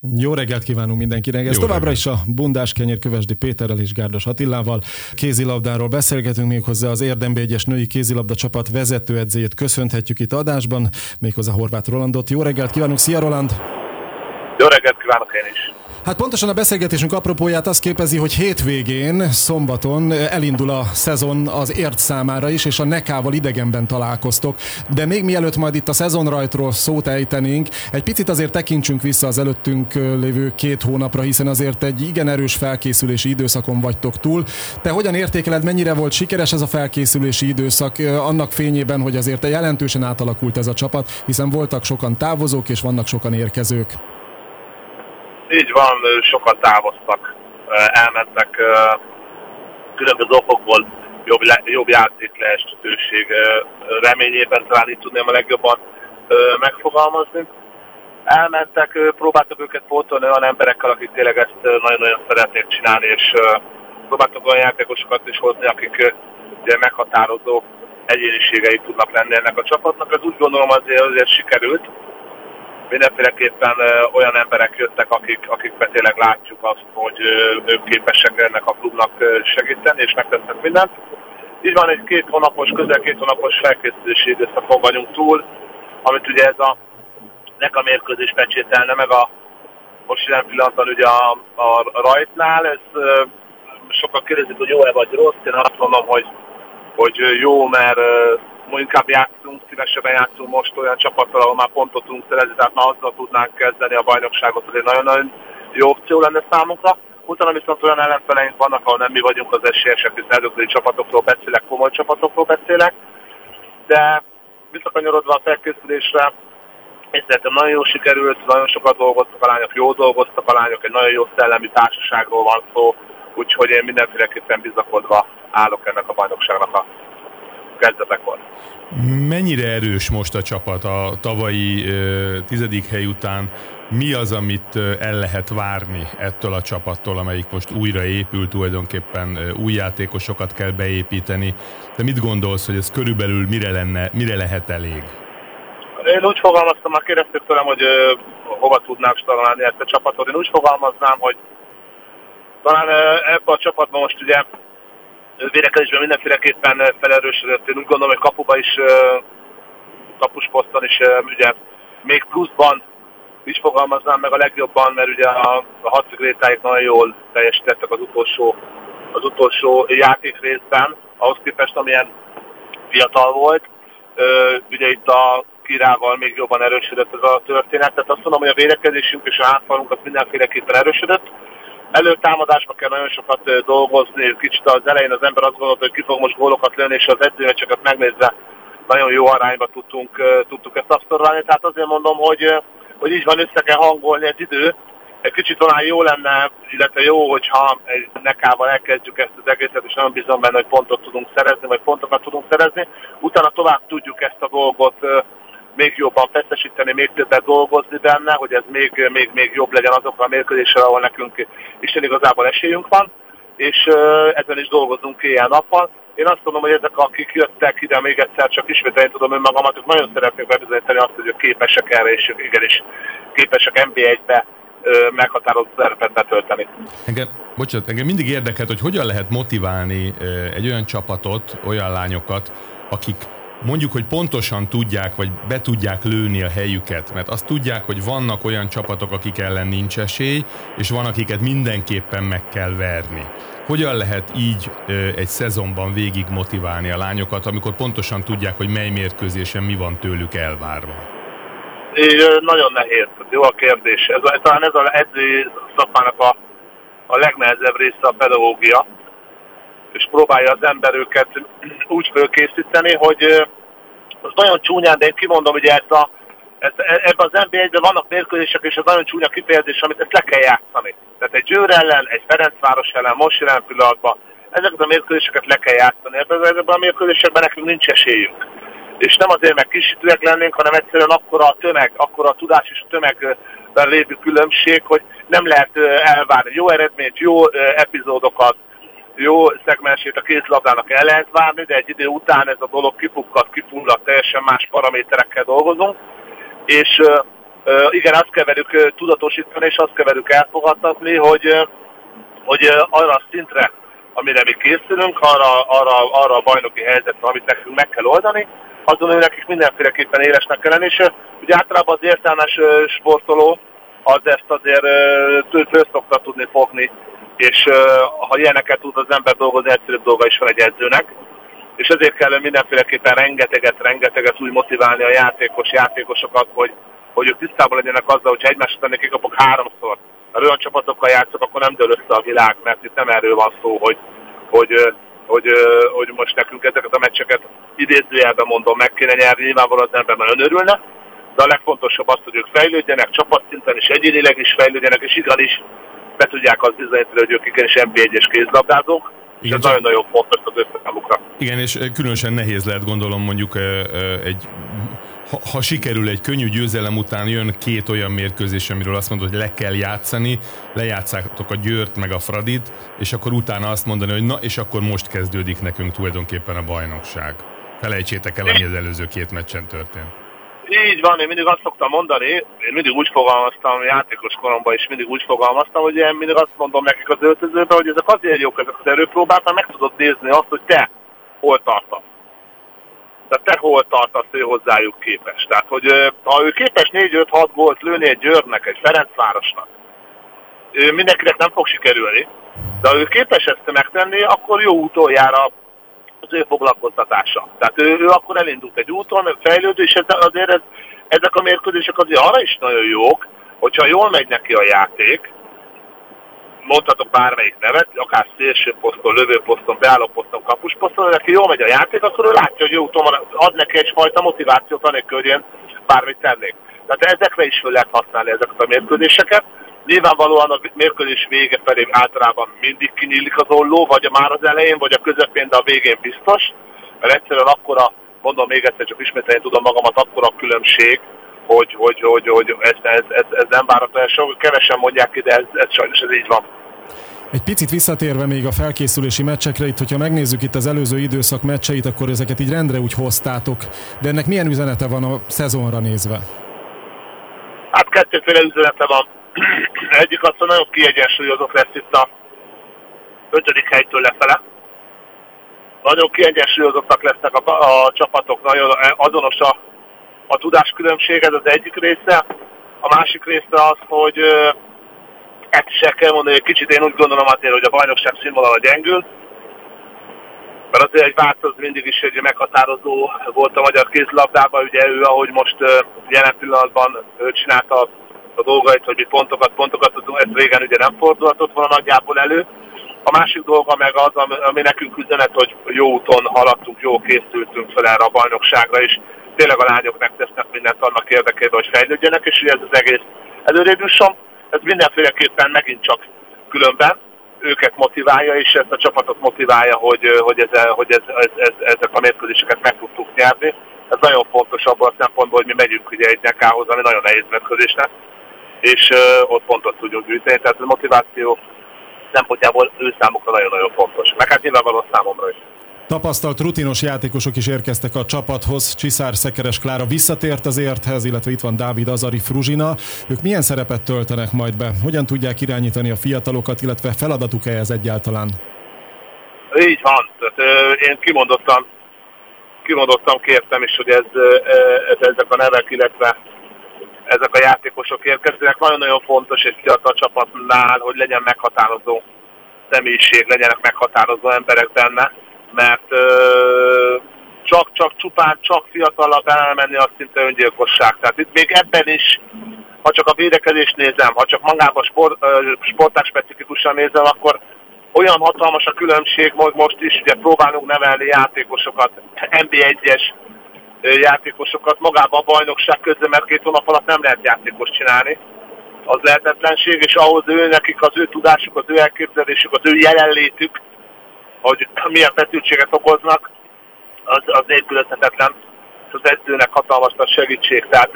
Jó reggelt kívánunk mindenkinek! Ez Jó továbbra reggelt. is a Bundás Kenyér Kövesdi Péterrel és Gárdos Attilával. Kézilabdáról beszélgetünk még hozzá az Érdembe egyes női kézilabda csapat vezetőedzőjét köszönhetjük itt adásban, méghozzá Horváth Rolandot. Jó reggelt kívánunk! Szia Roland! Jó reggelt kívánok én is! Hát pontosan a beszélgetésünk apropóját azt képezi, hogy hétvégén, szombaton elindul a szezon az ért számára is, és a Nekával idegenben találkoztok. De még mielőtt majd itt a szezonrajtról szót ejtenénk, egy picit azért tekintsünk vissza az előttünk lévő két hónapra, hiszen azért egy igen erős felkészülési időszakon vagytok túl. Te hogyan értékeled, mennyire volt sikeres ez a felkészülési időszak, annak fényében, hogy azért jelentősen átalakult ez a csapat, hiszen voltak sokan távozók és vannak sokan érkezők. Így van, sokan távoztak, elmentek különböző okokból jobb, jobb játék leestetőség reményében, talán így tudném a legjobban megfogalmazni. Elmentek, próbáltak őket pótolni olyan emberekkel, akik tényleg ezt nagyon-nagyon szeretnék csinálni, és próbáltak olyan játékosokat is hozni, akik ugye meghatározó egyéniségei tudnak lenni ennek a csapatnak. Ez úgy gondolom azért, azért sikerült mindenféleképpen olyan emberek jöttek, akik, akikbe tényleg látjuk azt, hogy ők képesek ennek a klubnak segíteni, és megtesznek mindent. Így van egy két hónapos, közel két hónapos felkészülési időszakon vagyunk túl, amit ugye ez a neka mérkőzés pecsételne meg a most jelen pillanatban ugye a, a rajtnál, ez sokan kérdezik, hogy jó-e vagy rossz, én azt mondom, hogy, hogy jó, mert inkább játszunk, szívesebben játszunk most olyan csapattal, ahol már pontot tudunk szerezni, tehát már azzal tudnánk kezdeni a bajnokságot, hogy nagyon-nagyon jó opció lenne számunkra. Utána viszont olyan ellenfeleink vannak, ahol nem mi vagyunk az esélyesek, hiszen előzői csapatokról beszélek, komoly csapatokról beszélek. De visszakanyarodva a felkészülésre, én szerintem nagyon jó sikerült, nagyon sokat dolgoztak a lányok, jó dolgoztak a lányok, egy nagyon jó szellemi társaságról van szó, úgyhogy én mindenféleképpen bizakodva állok ennek a bajnokságnak a kezdetekor. Mennyire erős most a csapat a tavalyi tizedik hely után? Mi az, amit el lehet várni ettől a csapattól, amelyik most újra épül, tulajdonképpen új játékosokat kell beépíteni. Te mit gondolsz, hogy ez körülbelül mire, lenne, mire lehet elég? Én úgy fogalmaztam, már kérdeztük tőlem, hogy ö, hova tudnánk találni ezt a csapatot. Én úgy fogalmaznám, hogy talán ebben a csapatban most ugye védekezésben mindenféleképpen felerősödött. Én úgy gondolom, hogy kapuba is, kapusposzton is ugye még pluszban is fogalmaznám meg a legjobban, mert ugye a, a hadszigrétáik nagyon jól teljesítettek az utolsó, az utolsó játék részben, ahhoz képest amilyen fiatal volt. Ugye itt a kirával még jobban erősödött ez a történet, tehát azt mondom, hogy a védekezésünk és a hátfalunk az mindenféleképpen erősödött előtámadásba kell nagyon sokat dolgozni, kicsit az elején az ember azt gondolta, hogy ki fog most gólokat lőni, és az edzőmeccseket megnézve nagyon jó arányba tudtunk, tudtuk ezt abszorválni. Tehát azért mondom, hogy, hogy így van, össze kell hangolni az idő. Egy kicsit talán jó lenne, illetve jó, hogyha egy nekával elkezdjük ezt az egészet, és nagyon bízom benne, hogy pontot tudunk szerezni, vagy pontokat tudunk szerezni. Utána tovább tudjuk ezt a dolgot még jobban feszesíteni, még többet dolgozni benne, hogy ez még, még, még jobb legyen azokra a mérkőzésre, ahol nekünk Isten igazából esélyünk van, és ezen is dolgozunk éjjel-nappal. Én azt mondom, hogy ezek, akik jöttek ide még egyszer, csak ismételni tudom önmagamat, ők nagyon szeretnék bebizonyítani azt, hogy ők képesek erre, és igenis képesek NB1-be meghatározott szerepet betölteni. Engem, bocsánat, engem mindig érdekelt, hogy hogyan lehet motiválni egy olyan csapatot, olyan lányokat, akik mondjuk, hogy pontosan tudják, vagy be tudják lőni a helyüket, mert azt tudják, hogy vannak olyan csapatok, akik ellen nincs esély, és van, akiket mindenképpen meg kell verni. Hogyan lehet így egy szezonban végig motiválni a lányokat, amikor pontosan tudják, hogy mely mérkőzésen mi van tőlük elvárva? É, nagyon nehéz. Jó a kérdés. Ez, talán ez az edző szakmának a, a legnehezebb része a pedagógia, és próbálja az ember őket úgy fölkészíteni, hogy az nagyon csúnyán, de én kimondom, hogy ezt a, ezt, e, ebben az NBA-ben vannak mérkőzések, és ez nagyon csúnya kifejezés, amit ezt le kell játszani. Tehát egy Győr ellen, egy Ferencváros ellen, most jelen pillanatban, ezeket a mérkőzéseket le kell játszani. Ebben, a mérkőzésekben nekünk nincs esélyünk. És nem azért, mert kisítőek lennénk, hanem egyszerűen akkora a tömeg, akkora a tudás és a tömegben lévő különbség, hogy nem lehet elvárni jó eredményt, jó epizódokat, jó szegmensét a kézlabdának el lehet várni, de egy idő után ez a dolog kifukkad, kifullad, teljesen más paraméterekkel dolgozunk, és igen, azt kell velük tudatosítani, és azt kell velük elfogadtatni, hogy, hogy arra a szintre, amire mi készülünk, arra, arra, arra a bajnoki helyzetre, amit nekünk meg kell oldani, azon ő nekik mindenféleképpen élesnek kell lenni, és ugye általában az értelmes sportoló az ezt azért föl szokta tudni fogni, és ha ilyeneket tud az ember dolgozni, egyszerűbb dolga is van egy edzőnek, és ezért kell mindenféleképpen rengeteget, rengeteget úgy motiválni a játékos játékosokat, hogy, hogy ők tisztában legyenek azzal, hogyha egymásra tenni kikapok háromszor, mert olyan csapatokkal játszok, akkor nem dől össze a világ, mert itt nem erről van szó, hogy, hogy, hogy, hogy most nekünk ezeket a meccseket idézőjelben mondom, meg kéne nyerni, nyilvánvalóan az ember már önörülne, de a legfontosabb az, hogy ők fejlődjenek, csapatszinten is, egyénileg is fejlődjenek, és igenis be tudják az bizonyítani, hogy ők igenis NB1-es kézlabdázók, és ez nagyon-nagyon fontos az összeszámukra. Igen, és különösen nehéz lehet gondolom mondjuk egy ha, ha sikerül egy könnyű győzelem után jön két olyan mérkőzés, amiről azt mondod, hogy le kell játszani, lejátszátok a Győrt meg a Fradit, és akkor utána azt mondani, hogy na, és akkor most kezdődik nekünk tulajdonképpen a bajnokság. Felejtsétek el, ami az előző két meccsen történt. Így van, én mindig azt szoktam mondani, én mindig úgy fogalmaztam, játékos koromban is mindig úgy fogalmaztam, hogy én mindig azt mondom nekik az öltözőben, hogy ezek azért jók ezek az erőpróbák, mert meg tudod nézni azt, hogy te hol tartasz. Tehát te hol tartasz ő hozzájuk képes. Tehát, hogy ha ő képes 4-5-6 gólt lőni egy Győrnek, egy Ferencvárosnak, ő mindenkinek nem fog sikerülni, de ha ő képes ezt megtenni, akkor jó utoljára az ő foglalkoztatása. Tehát ő, ő akkor elindult egy úton, fejlődő, és ez, azért ez, ezek a mérkőzések azért arra is nagyon jók, hogyha jól megy neki a játék, mondhatok bármelyik nevet, akár szélső poszton, lövőposzton, beállóposzton, kapusposzton, neki jól megy a játék, akkor ő látja, hogy jó úton van, ad neki egyfajta motivációt, anélkül, hogy ilyen bármit tennék. Tehát ezekre is fel lehet használni ezeket a mérkőzéseket. Nyilvánvalóan a mérkőzés vége felé általában mindig kinyílik az olló, vagy már az elején, vagy a közepén, de a végén biztos. Mert egyszerűen akkora, mondom még egyszer, csak ismételni tudom magamat, akkora a különbség, hogy, hogy, hogy, hogy ez, ez, ez, ez nem várható el. Sok, kevesen mondják ide, ez, ez sajnos ez így van. Egy picit visszatérve még a felkészülési meccsekre, itt, hogyha megnézzük itt az előző időszak meccseit, akkor ezeket így rendre úgy hoztátok. De ennek milyen üzenete van a szezonra nézve? Hát kettőféle üzenete van. Egyik az, hogy nagyon kiegyensúlyozott lesz itt a ötödik helytől lefele. Nagyon kiegyensúlyozottak lesznek a, a csapatok, nagyon azonos a, a tudáskülönbség, ez az egyik része. A másik része az, hogy ezt is el kell mondani, hogy kicsit én úgy gondolom azért, hogy a bajnokság színvonala gyengül, mert azért egy változ mindig is egy meghatározó volt a magyar kézlabdában, ugye ő, ahogy most jelen pillanatban ő csinálta a dolgait, hogy mi pontokat, pontokat tudunk, ez régen ugye nem fordulhatott volna nagyjából elő. A másik dolga meg az, ami nekünk üzenet, hogy jó úton haladtunk, jó készültünk fel erre a bajnokságra, és tényleg a lányok megtesznek mindent annak érdekében, hogy fejlődjenek, és hogy ez az egész előrébb jusson ez mindenféleképpen megint csak különben őket motiválja, és ezt a csapatot motiválja, hogy, hogy, ez, hogy ez, ez, ez, ezek a mérkőzéseket meg tudtuk nyerni. Ez nagyon fontos abban a szempontból, hogy mi megyünk ugye egy nekához, ami nagyon nehéz mérkőzésnek, és ott pontot tudjuk gyűjteni, tehát a motiváció szempontjából ő számukra nagyon-nagyon fontos. Meg hát nyilvánvalóan számomra is. Tapasztalt rutinos játékosok is érkeztek a csapathoz. Csiszár Szekeres Klára visszatért az érthez, illetve itt van Dávid Azari Fruzsina. Ők milyen szerepet töltenek majd be? Hogyan tudják irányítani a fiatalokat, illetve feladatuk-e ez egyáltalán? Így van. Tehát, én kimondottam, kimondottam, kértem is, hogy ez, ez, ezek a nevek, illetve ezek a játékosok érkeznek. Nagyon-nagyon fontos egy fiatal csapatnál, hogy legyen meghatározó személyiség, legyenek meghatározó emberek benne mert csak-csak csupán csak fiatalabb elmenni az szinte öngyilkosság. Tehát itt még ebben is, ha csak a védekezést nézem, ha csak magában sport, sporták specifikusan nézem, akkor olyan hatalmas a különbség, most is ugye próbálunk nevelni játékosokat, NB1-es játékosokat magába a bajnokság közben, mert két hónap alatt nem lehet játékos csinálni. Az lehetetlenség, és ahhoz ő nekik az ő tudásuk, az ő elképzelésük, az ő jelenlétük, hogy milyen feszültséget okoznak, az, az nélkülözhetetlen, az edzőnek hatalmas a segítség. Tehát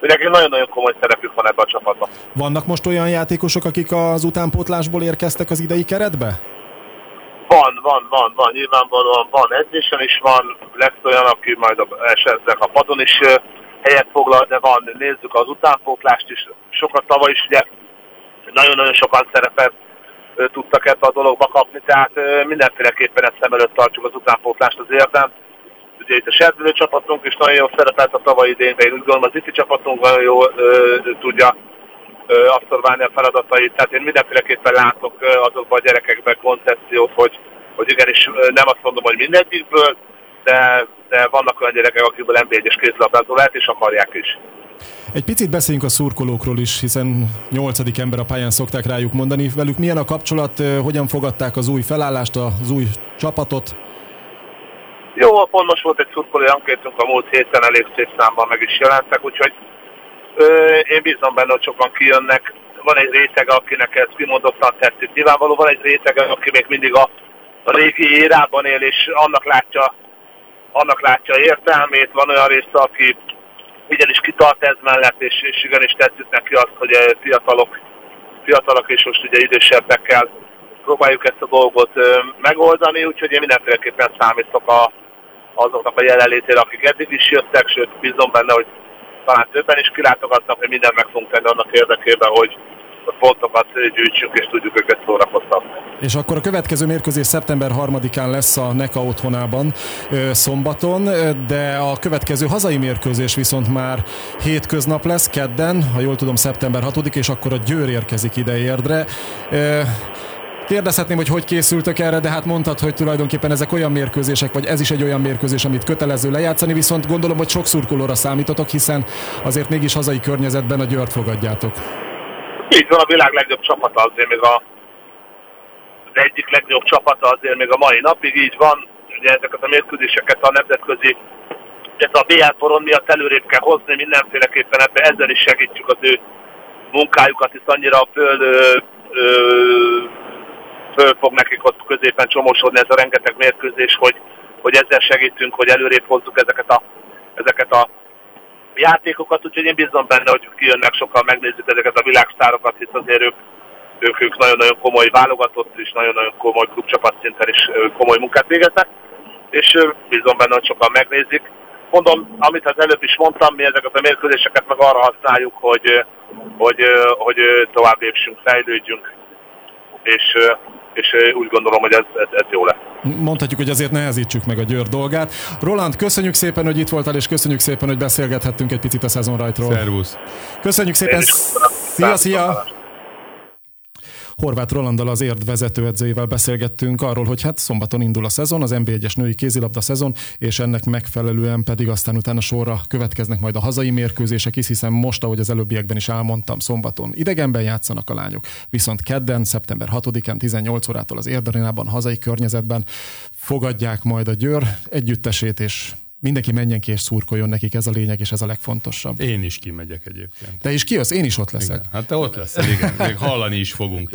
neki nagyon-nagyon komoly szerepük van ebben a csapatban. Vannak most olyan játékosok, akik az utánpótlásból érkeztek az idei keretbe? Van, van, van, van, nyilvánvalóan van edzésen is van, lesz olyan, aki majd a, esetleg a padon is helyet foglal, de van, nézzük az utánpótlást is, sokat tavaly is ugye nagyon-nagyon sokan szerepet tudtak ebbe a dologba kapni, tehát mindenféleképpen ezt szem előtt tartjuk az utánpótlást az érdem. Ugye itt a serdülő csapatunk is nagyon jól szerepelt a tavalyi idén, de én úgy gondolom az ifi csapatunk nagyon jól tudja abszolválni a feladatait, tehát én mindenféleképpen látok azokban a gyerekekben koncepciót, hogy, hogy igenis nem azt mondom, hogy mindegyikből, de, de vannak olyan gyerekek, akikből NB1-es kézlabdázó lehet, és akarják is. Egy picit beszéljünk a szurkolókról is, hiszen nyolcadik ember a pályán szokták rájuk mondani. Velük milyen a kapcsolat, hogyan fogadták az új felállást, az új csapatot? Jó, pont most volt egy szurkolói ankétunk a múlt héten, elég szép számban meg is jelentek, úgyhogy én bízom benne, hogy sokan kijönnek. Van egy réteg, akinek ez kimondottan tetszik. Nyilvánvaló van egy réteg, aki még mindig a, a régi érában él, és annak látja, annak látja értelmét. Van olyan része, aki igenis kitart ez mellett, és, és igenis tetszik neki azt, hogy eh, fiatalok, fiatalok és most ugye idősebbekkel próbáljuk ezt a dolgot megoldani, úgyhogy én mindenféleképpen számítok a, azoknak a jelenlétére, akik eddig is jöttek, sőt bízom benne, hogy talán többen is kilátogatnak, hogy mindent meg fogunk tenni annak érdekében, hogy a pontokat gyűjtsünk és tudjuk őket szórakoztatni. És akkor a következő mérkőzés szeptember 3-án lesz a NECA otthonában szombaton, de a következő hazai mérkőzés viszont már hétköznap lesz, kedden, ha jól tudom, szeptember 6 és akkor a Győr érkezik ide érdre. Kérdezhetném, hogy hogy készültök erre, de hát mondtad, hogy tulajdonképpen ezek olyan mérkőzések, vagy ez is egy olyan mérkőzés, amit kötelező lejátszani, viszont gondolom, hogy sok szurkolóra számítotok, hiszen azért mégis hazai környezetben a Győrt fogadjátok. Így van, a világ legjobb csapata azért még a az egyik legjobb csapata azért még a mai napig így van. Ugye ezeket a mérkőzéseket a nemzetközi ez a BL poron miatt előrébb kell hozni, mindenféleképpen ebben ezzel is segítjük az ő munkájukat, hisz annyira föl, ö, ö, föl fog nekik ott középen csomósodni ez a rengeteg mérkőzés, hogy, hogy ezzel segítünk, hogy előrébb hozzuk ezeket a, ezeket a játékokat, úgyhogy én bízom benne, hogy kijönnek sokan, megnézzük ezeket a világsztárokat, hisz azért ők, ők, ők nagyon-nagyon komoly válogatott, és nagyon-nagyon komoly klubcsapat szinten is komoly munkát végeznek, és bízom benne, hogy sokan megnézik. Mondom, amit az előbb is mondtam, mi ezeket a mérkőzéseket meg arra használjuk, hogy, hogy, hogy tovább lépsünk, fejlődjünk, és és úgy gondolom, hogy ez, ez, ez jó lesz. Mondhatjuk, hogy azért nehezítsük meg a Győr dolgát. Roland, köszönjük szépen, hogy itt voltál, és köszönjük szépen, hogy beszélgethettünk egy picit a szezonrajtról. Szervusz! Köszönjük szépen! Szia, szia! Horváth Rolanddal az érd vezetőedzőjével beszélgettünk arról, hogy hát szombaton indul a szezon, az NB1-es női kézilabda szezon, és ennek megfelelően pedig aztán utána sorra következnek majd a hazai mérkőzések is, hiszen most, ahogy az előbbiekben is elmondtam, szombaton idegenben játszanak a lányok, viszont kedden, szeptember 6-án 18 órától az Érdarénában, hazai környezetben fogadják majd a Győr együttesét, és mindenki menjen ki és szurkoljon nekik, ez a lényeg, és ez a legfontosabb. Én is kimegyek egyébként. Te is kijössz? Én is ott leszek. Igen. Hát te ott leszel, igen. Még hallani is fogunk.